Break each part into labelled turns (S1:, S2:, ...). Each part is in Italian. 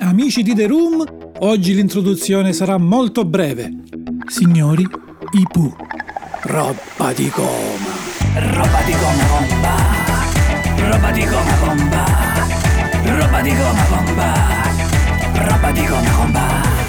S1: Amici di The Room, oggi l'introduzione sarà molto breve. Signori, i Pooh. Roba di goma.
S2: Roba di goma bomba. Roba di goma bomba. Roba di goma bomba. Roba di goma bomba.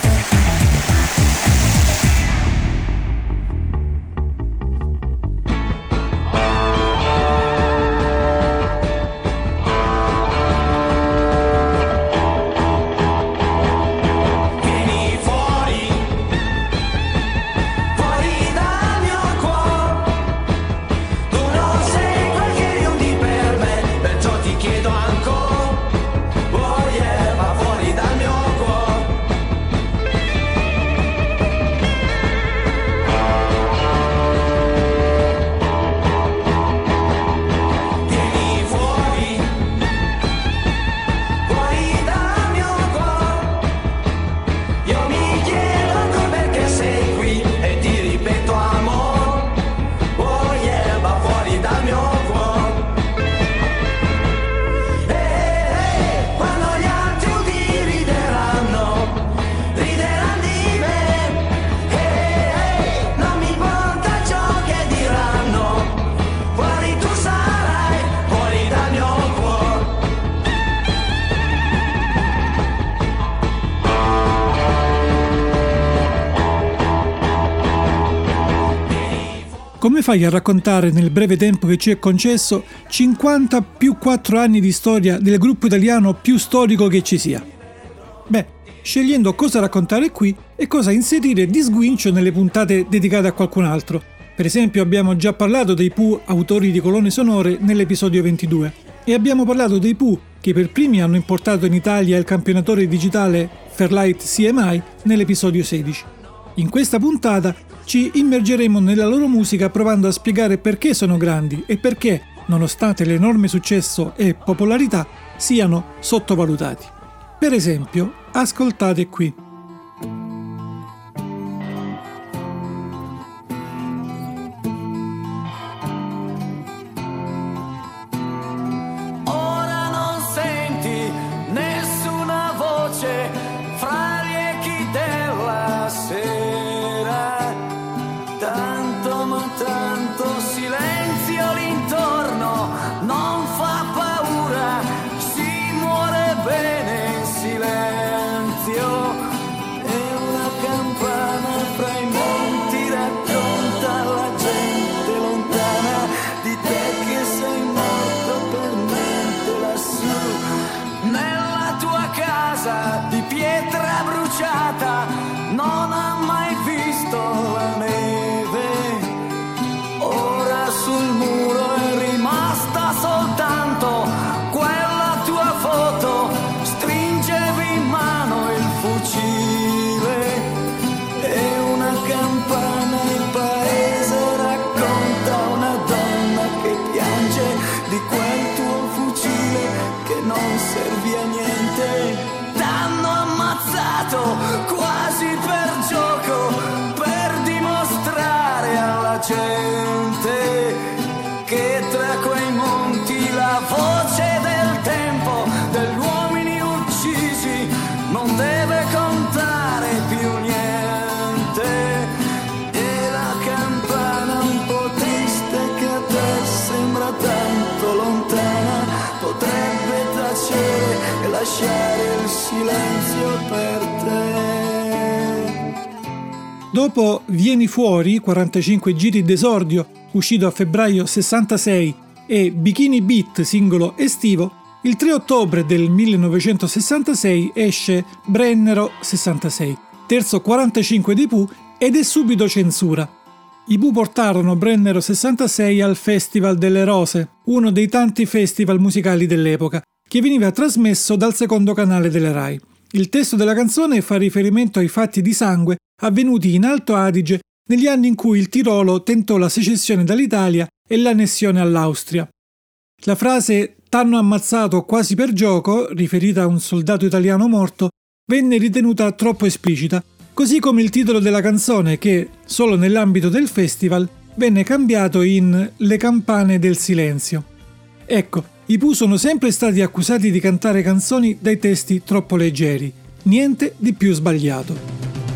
S1: Fai a raccontare nel breve tempo che ci è concesso 50 più 4 anni di storia del gruppo italiano più storico che ci sia? Beh, scegliendo cosa raccontare qui e cosa inserire di sguincio nelle puntate dedicate a qualcun altro. Per esempio abbiamo già parlato dei Pooh autori di colonne sonore nell'episodio 22 e abbiamo parlato dei Pooh che per primi hanno importato in Italia il campionatore digitale Fairlight CMI nell'episodio 16. In questa puntata ci immergeremo nella loro musica provando a spiegare perché sono grandi e perché, nonostante l'enorme successo e popolarità, siano sottovalutati. Per esempio, ascoltate qui.
S3: Dopo Vieni fuori, 45 giri d'esordio, uscito a febbraio 66, e Bikini Beat, singolo estivo, il 3 ottobre del 1966 esce Brennero 66, terzo 45 dei Pooh ed è subito censura. I Pooh portarono Brennero 66 al Festival delle Rose, uno dei tanti festival musicali dell'epoca, che veniva trasmesso dal secondo canale delle RAI. Il testo della canzone fa riferimento ai fatti di sangue avvenuti in Alto Adige negli anni in cui il Tirolo tentò la secessione dall'Italia e l'annessione all'Austria. La frase T'hanno ammazzato quasi per gioco, riferita a un soldato italiano morto, venne ritenuta troppo esplicita, così come il titolo della canzone che, solo nell'ambito del festival, venne cambiato in Le campane del silenzio. Ecco, i Pooh sono sempre stati accusati di cantare canzoni dai testi troppo leggeri, niente di più sbagliato.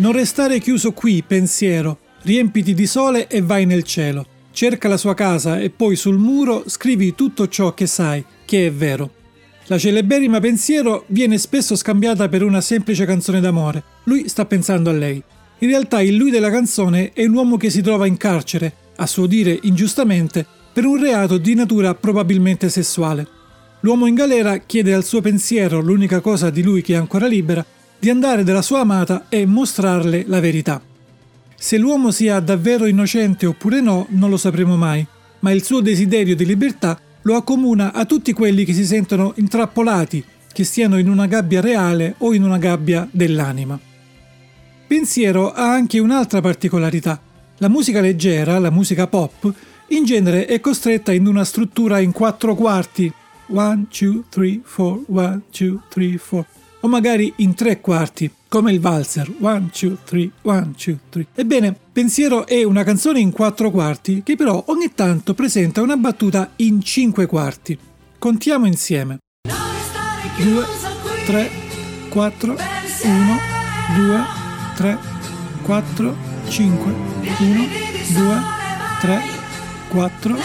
S2: Non restare chiuso qui, pensiero, riempiti di sole e
S3: vai nel cielo. Cerca la sua casa e poi sul muro scrivi tutto ciò che sai, che è vero. La celeberrima pensiero viene spesso scambiata per una semplice canzone d'amore. Lui sta pensando a lei. In realtà il lui della canzone è un uomo che si trova in carcere, a suo dire ingiustamente, per un reato di natura probabilmente sessuale. L'uomo in galera chiede al suo pensiero, l'unica cosa di lui che è ancora libera, di andare dalla sua amata e mostrarle la verità. Se l'uomo sia davvero innocente oppure no, non lo sapremo mai, ma il suo desiderio di libertà lo accomuna a tutti quelli che si sentono intrappolati, che stiano in una gabbia reale o in una gabbia dell'anima. Pensiero ha anche un'altra particolarità. La musica leggera, la musica pop, in genere è costretta in una struttura in quattro quarti, 1, 2, 3, 4, 1, 2, 3, 4, magari in tre quarti, come il valzer, 1, 2, 3, 1, 2, 3. Ebbene, Pensiero è una canzone in quattro quarti che però ogni tanto presenta una battuta in cinque quarti. Contiamo insieme.
S2: Non restare
S3: 2,
S2: chiuso qui.
S3: 3, 4, 1, 2, 3, 4, 5, 1, 2, 3, 4, 1,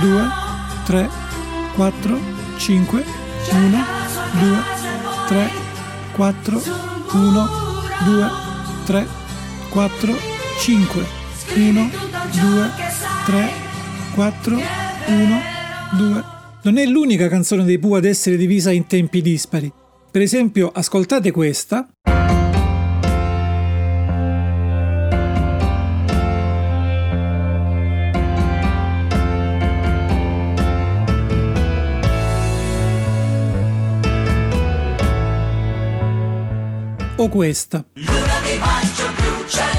S3: 2, 3, 4, 5, 1, 2, 3, 4, 1, 2, 3, 4, 5, 1, 2, 3, 4, 1, 2. Non è l'unica canzone dei Pooh ad essere divisa in tempi dispari. Per esempio, ascoltate questa. O questa.
S2: Luna di maggio blu c'è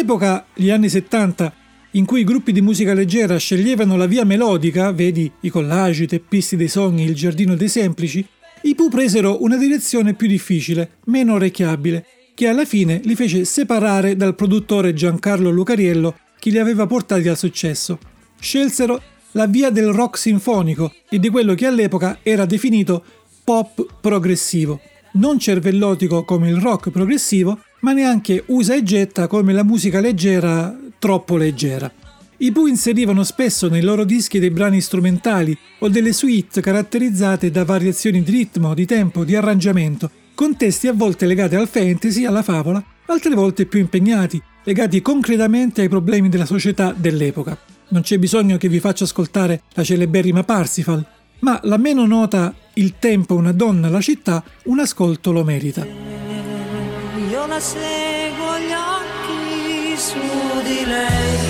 S3: In un'epoca, gli anni 70, in cui i gruppi di musica leggera sceglievano la via melodica, vedi i collage, i teppisti dei sogni, il giardino dei semplici, i Pooh presero una direzione più difficile, meno orecchiabile, che alla fine li fece separare dal produttore Giancarlo Lucariello che li aveva portati al successo. Scelsero la via del rock sinfonico e di quello che all'epoca era definito pop progressivo, non cervellotico come il rock progressivo, ma neanche usa e getta come la musica leggera troppo leggera. I Pooh inserivano spesso nei loro dischi dei brani strumentali o delle suite caratterizzate da variazioni di ritmo, di tempo, di arrangiamento, con testi a volte legati al fantasy, alla favola, altre volte più impegnati, legati concretamente ai problemi della società dell'epoca. Non c'è bisogno che vi faccia ascoltare la celeberrima Parsifal, ma la meno nota Il tempo, una donna, la città, un ascolto lo merita.
S2: La seguo gli occhi su di lei.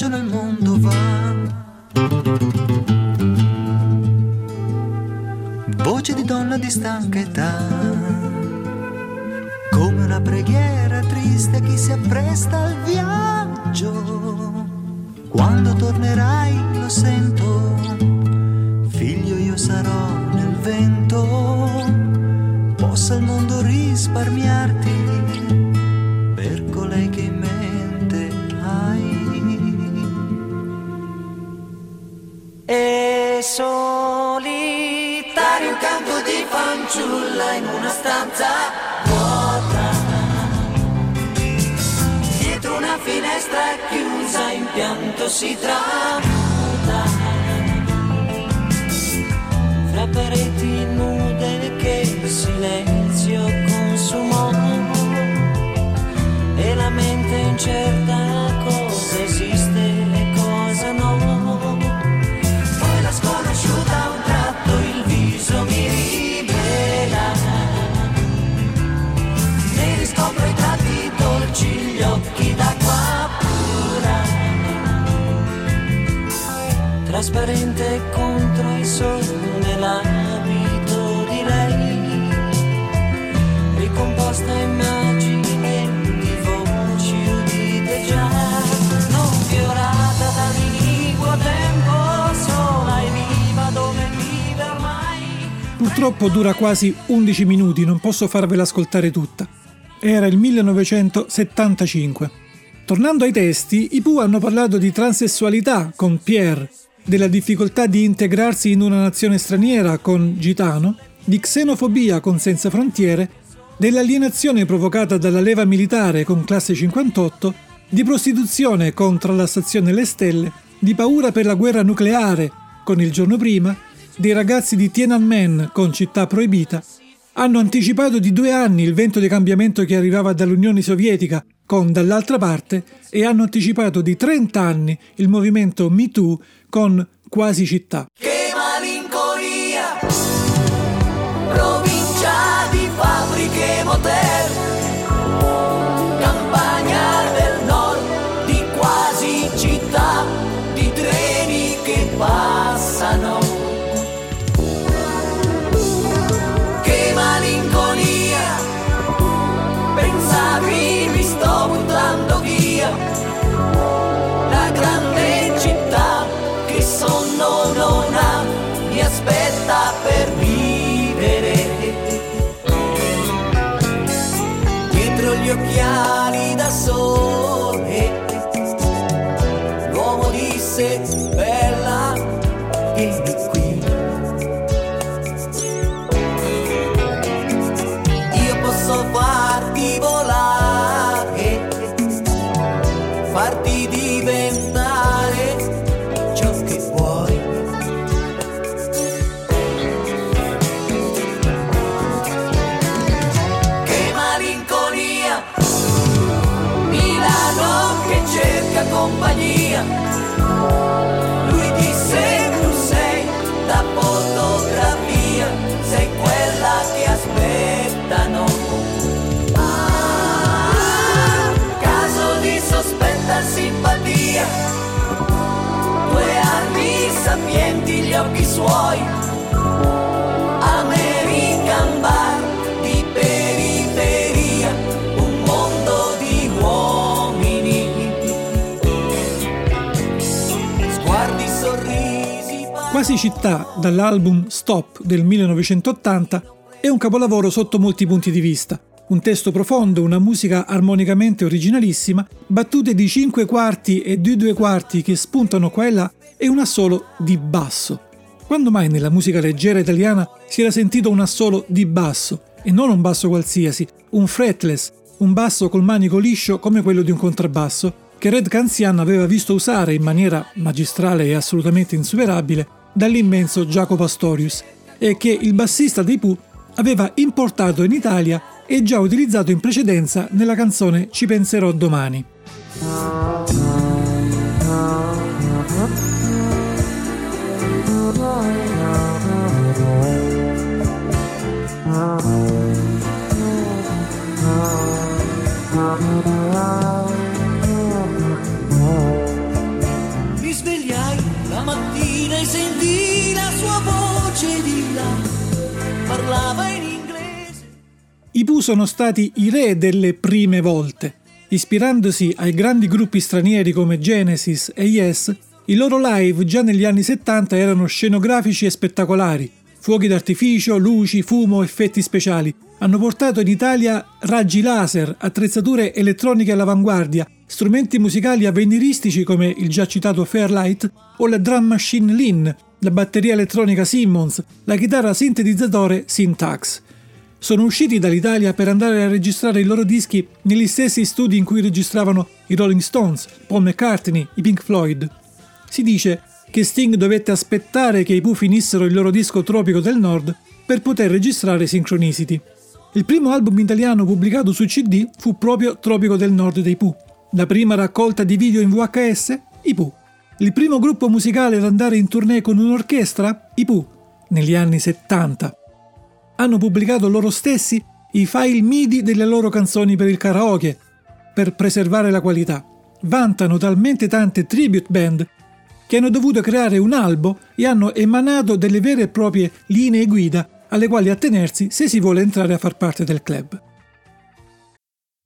S4: Coraggio nel mondo va. Voce di donna di stanca età. Come una preghiera triste chi si appresta al viaggio. Quando tornerai lo sento. Figlio io sarò nel vento. Possa il mondo risparmiarti
S2: stanza vuota. Dietro una finestra chiusa in pianto si tramuta. Fra pareti nude che il silenzio consumò. E la mente incerta Trasparente contro il sole l'abito di lei Ricomposta immagine di voci udite già Non violata dall'iniquo tempo sola e viva dove vive ormai
S3: Purtroppo dura quasi 11 minuti, non posso farvela ascoltare tutta. Era il 1975. Tornando ai testi, i Pooh hanno parlato di transessualità con Pierre, della difficoltà di integrarsi in una nazione straniera con Gitano, di xenofobia con Senza Frontiere, dell'alienazione provocata dalla leva militare con Classe 58, di prostituzione contro la stazione Le Stelle, di paura per la guerra nucleare con Il giorno prima, dei ragazzi di Tiananmen con Città Proibita, hanno anticipato di due anni il vento di cambiamento che arrivava dall'Unione Sovietica con Dall'altra parte e hanno anticipato di 30 anni il movimento MeToo con Quasi città.
S2: Compagnia. Lui disse tu sei da fotografia, sei quella che aspettano. Ah, caso di sospetta simpatia, due armi sapienti gli occhi suoi,
S3: Quasi città, dall'album Stop del 1980, è un capolavoro sotto molti punti di vista. Un testo profondo, una musica armonicamente originalissima, battute di 5 quarti e di 2 quarti che spuntano qua e là e un assolo di basso. Quando mai nella musica leggera italiana si era sentito un assolo di basso? E non un basso qualsiasi, un fretless, un basso col manico liscio come quello di un contrabbasso, che Red Canzian aveva visto usare in maniera magistrale e assolutamente insuperabile dall'immenso Jacopo Pastorius, e che il bassista dei Pooh aveva importato in Italia e già utilizzato in precedenza nella canzone Ci penserò domani. I Pooh sono stati i re delle prime volte. Ispirandosi ai grandi gruppi stranieri come Genesis e Yes, i loro live già negli anni 70 erano scenografici e spettacolari. Fuochi d'artificio, luci, fumo, effetti speciali. Hanno portato in Italia raggi laser, attrezzature elettroniche all'avanguardia, strumenti musicali avveniristici come il già citato Fairlight o la drum machine Lin, la batteria elettronica Simmons, la chitarra sintetizzatore Syntax. Sono usciti dall'Italia per andare a registrare i loro dischi negli stessi studi in cui registravano i Rolling Stones, Paul McCartney, i Pink Floyd. Si dice che Sting dovette aspettare che i Pooh finissero il loro disco Tropico del Nord per poter registrare Synchronicity. Il primo album italiano pubblicato su CD fu proprio Tropico del Nord dei Pooh. La prima raccolta di video in VHS? I Pooh. Il primo gruppo musicale ad andare in tournée con un'orchestra? I Pooh. Negli anni 70. Hanno pubblicato loro stessi i file MIDI delle loro canzoni per il karaoke, per preservare la qualità. Vantano talmente tante tribute band che hanno dovuto creare un albo e hanno emanato delle vere e proprie linee guida alle quali attenersi se si vuole entrare a far parte del club.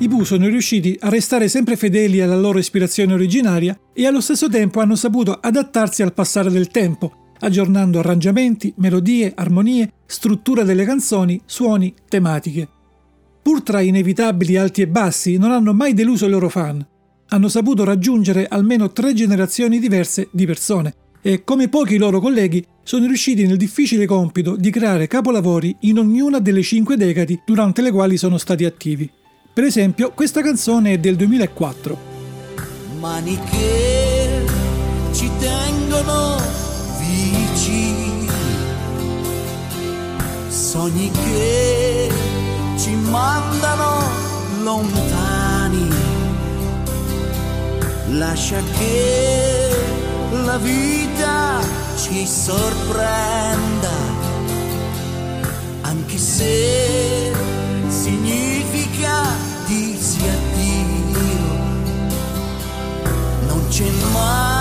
S3: I Pooh sono riusciti a restare sempre fedeli alla loro ispirazione originaria e allo stesso tempo hanno saputo adattarsi al passare del tempo, aggiornando arrangiamenti, melodie, armonie, struttura delle canzoni, suoni, tematiche. Pur tra inevitabili alti e bassi, non hanno mai deluso i loro fan. Hanno saputo raggiungere almeno tre generazioni diverse di persone e, come pochi loro colleghi, sono riusciti nel difficile compito di creare capolavori in ognuna delle cinque decadi durante le quali sono stati attivi. Per esempio, questa canzone è del 2004.
S2: mani che ci tengono vicini, sogni che ci mandano lontani, lascia che la vita ci sorprenda, anche se significa non c'è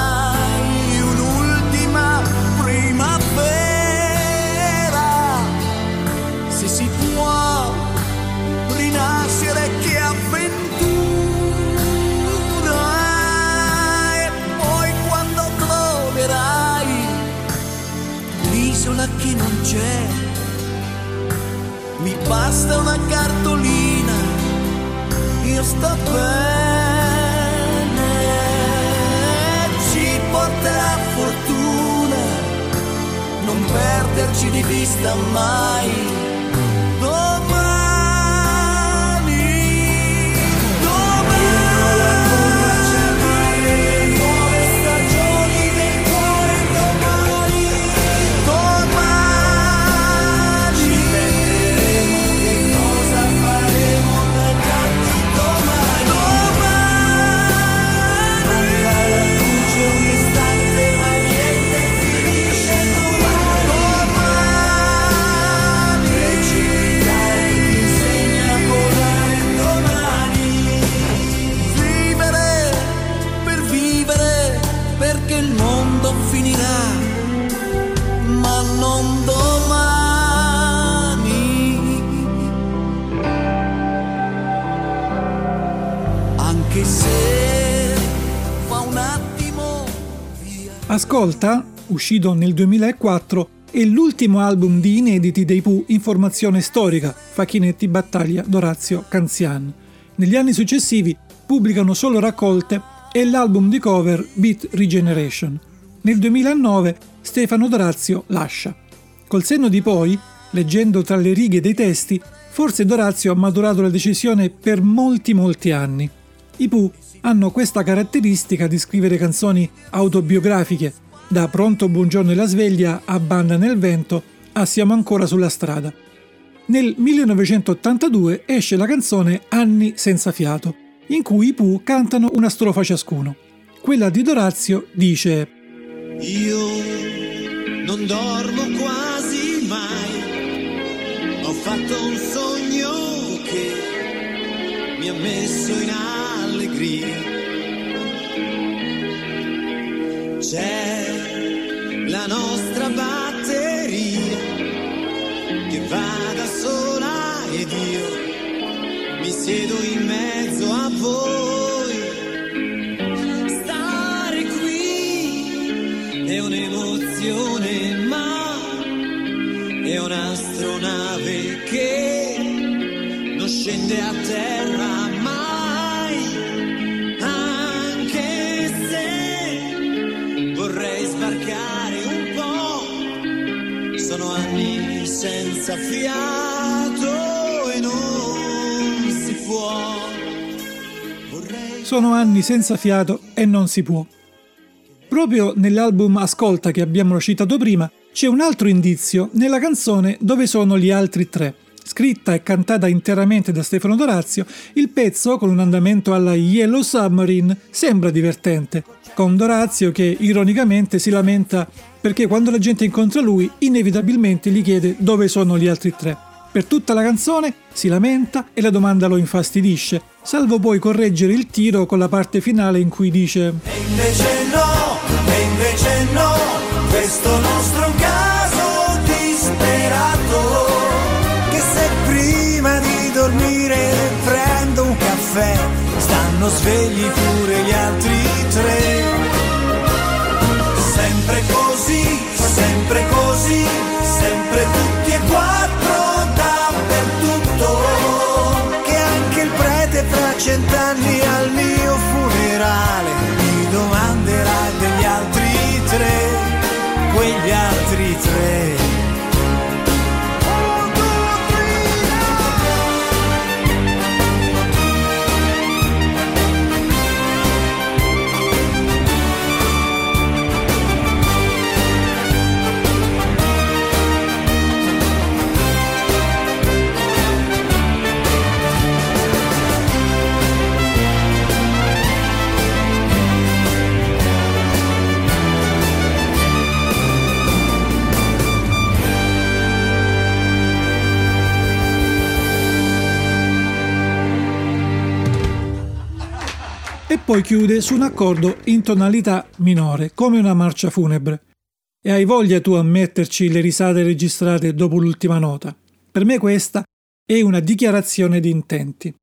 S3: Ascolta, uscito nel 2004, è l'ultimo album di inediti dei Pooh in formazione storica, Facchinetti Battaglia d'Orazio Canzian. Negli anni successivi pubblicano solo raccolte e l'album di cover Beat Regeneration. Nel 2009 Stefano Dorazio lascia. Col senno di poi, leggendo tra le righe dei testi, forse Dorazio ha maturato la decisione per molti molti anni. I Pooh hanno questa caratteristica di scrivere canzoni autobiografiche, da Pronto Buongiorno e la sveglia a Banda nel vento a Siamo ancora sulla strada. Nel 1982 esce la canzone Anni senza fiato, in cui i Pooh cantano una strofa ciascuno. Quella di Dorazio dice
S5: Io non dormo quasi mai, ho fatto un sogno che mi ha messo in allegria. Senza fiato e non si può. Vorrei
S3: Sono anni senza fiato e non si può. Proprio nell'album Ascolta che abbiamo citato prima c'è un altro indizio nella canzone Dove sono gli altri tre. Scritta e cantata interamente da Stefano Dorazio, il pezzo, con un andamento alla Yellow Submarine, sembra divertente, con Dorazio che ironicamente si lamenta perché quando la gente incontra lui inevitabilmente gli chiede dove sono gli altri tre. Per tutta la canzone si lamenta e la domanda lo infastidisce, salvo poi correggere il tiro con la parte finale in cui dice
S4: E invece no, e invece no, questo nostro caso disperato. Che se prima di dormire prendo un caffè, stanno svegli pure gli altri tre. Sempre così, sempre così, sempre tutti e quattro
S3: poi chiude su un accordo in tonalità minore, come una marcia funebre. E hai voglia tu a metterci le risate registrate dopo l'ultima nota. Per me questa è una dichiarazione di intenti.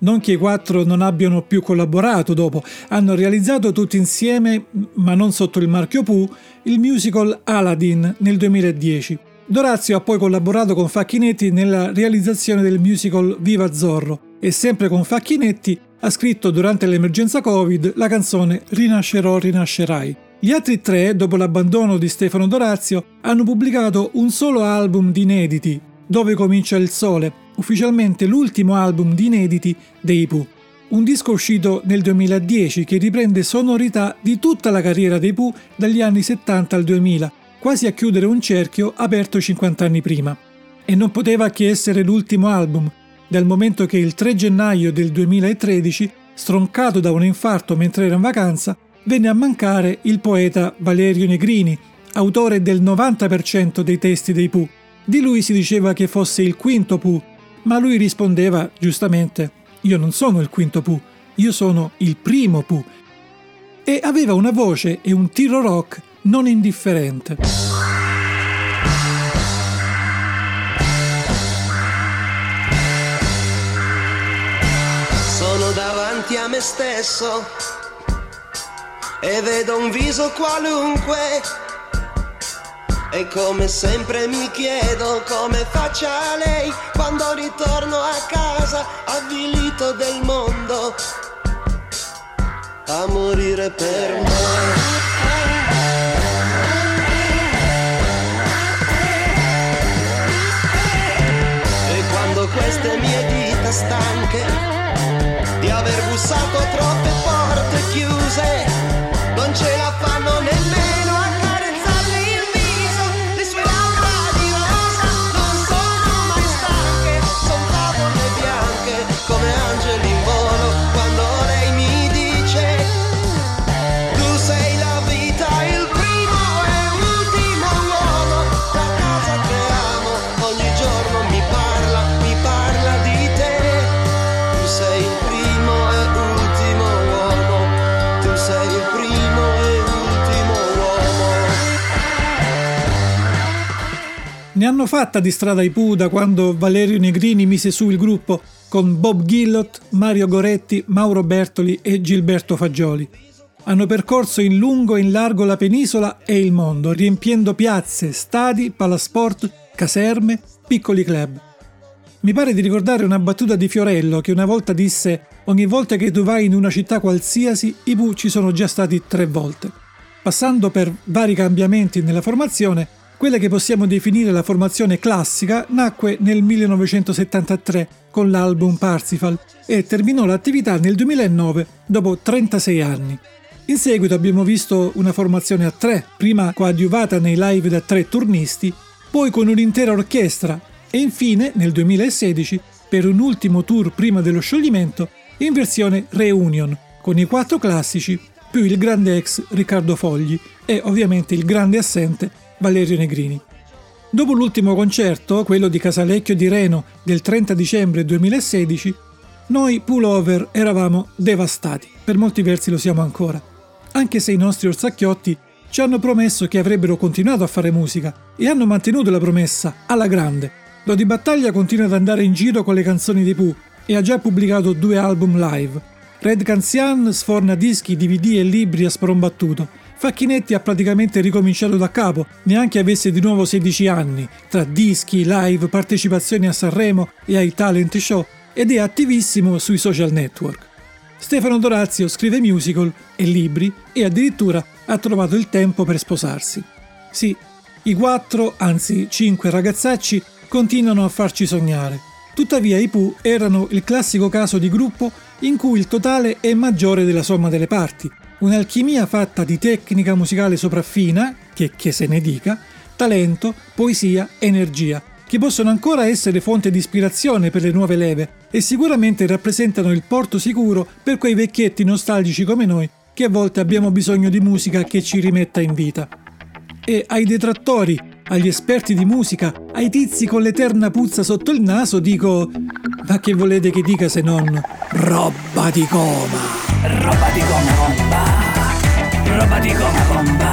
S3: Non che i quattro non abbiano più collaborato dopo, hanno realizzato tutti insieme, ma non sotto il marchio Pooh, il musical Aladdin nel 2010. Dorazio ha poi collaborato con Facchinetti nella realizzazione del musical Viva Zorro e sempre con Facchinetti ha scritto durante l'emergenza Covid la canzone Rinascerò, rinascerai. Gli altri tre, dopo l'abbandono di Stefano Dorazio, hanno pubblicato un solo album di inediti, Dove comincia il sole, ufficialmente l'ultimo album di inediti dei Pooh. Un disco uscito nel 2010 che riprende sonorità di tutta la carriera dei Pooh dagli anni 70 al 2000, quasi a chiudere un cerchio aperto 50 anni prima. E non poteva che essere l'ultimo album, dal momento che il 3 gennaio del 2013, stroncato da un infarto mentre era in vacanza, venne a mancare il poeta Valerio Negrini, autore del 90% dei testi dei Pooh. Di lui si diceva che fosse il quinto Pooh, ma lui rispondeva, giustamente, io non sono il quinto Pooh, io sono il primo Pooh. E aveva una voce e un tiro rock non indifferente.
S6: Sono davanti a me stesso e vedo un viso qualunque. E come sempre mi chiedo come faccia lei quando ritorno a casa avvilito del mondo a morire per me. E quando queste mie dita stanche di aver bussato troppe porte chiuse, non ce la fanno
S3: hanno fatta di strada i Pooh da quando Valerio Negrini mise su il gruppo con Bob Gillot, Mario Goretti, Mauro Bertoli e Gilberto Fagioli. Hanno percorso in lungo e in largo la penisola e il mondo, riempiendo piazze, stadi, palasport, caserme, piccoli club. Mi pare di ricordare una battuta di Fiorello che una volta disse ogni volta che tu vai in una città qualsiasi i Pooh ci sono già stati tre volte. Passando per vari cambiamenti nella formazione, quella che possiamo definire la formazione classica nacque nel 1973 con l'album Parsifal e terminò l'attività nel 2009 dopo 36 anni. In seguito abbiamo visto una formazione a tre, prima coadiuvata nei live da tre turnisti, poi con un'intera orchestra e infine nel 2016 per un ultimo tour prima dello scioglimento in versione reunion con i quattro classici più il grande ex Riccardo Fogli e ovviamente il grande assente Valerio Negrini. Dopo l'ultimo concerto, quello di Casalecchio di Reno del 30 dicembre 2016, noi pullover eravamo devastati, per molti versi lo siamo ancora, anche se i nostri orsacchiotti ci hanno promesso che avrebbero continuato a fare musica e hanno mantenuto la promessa alla grande. Lo di Battaglia continua ad andare in giro con le canzoni di Pooh e ha già pubblicato due album live. Red Canzian sforna dischi, DVD e libri a sprombattuto. Facchinetti ha praticamente ricominciato da capo, neanche avesse di nuovo 16 anni, tra dischi, live, partecipazioni a Sanremo e ai talent show, ed è attivissimo sui social network. Stefano Dorazio scrive musical e libri e addirittura ha trovato il tempo per sposarsi. Sì, i quattro, anzi cinque ragazzacci continuano a farci sognare. Tuttavia i Pooh erano il classico caso di gruppo in cui il totale è maggiore della somma delle parti, un'alchimia fatta di tecnica musicale sopraffina, che, che se ne dica, talento, poesia, energia, che possono ancora essere fonte di ispirazione per le nuove leve e sicuramente rappresentano il porto sicuro per quei vecchietti nostalgici come noi che a volte abbiamo bisogno di musica che ci rimetta in vita. E ai detrattori, agli esperti di musica, ai tizi con l'eterna puzza sotto il naso dico: Ma che volete che dica se non roba di goma?
S7: Roba di gomma bomba. Roba di gomma bomba.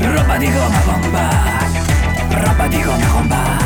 S7: Roba di gomma bomba. Roba di gomma bomba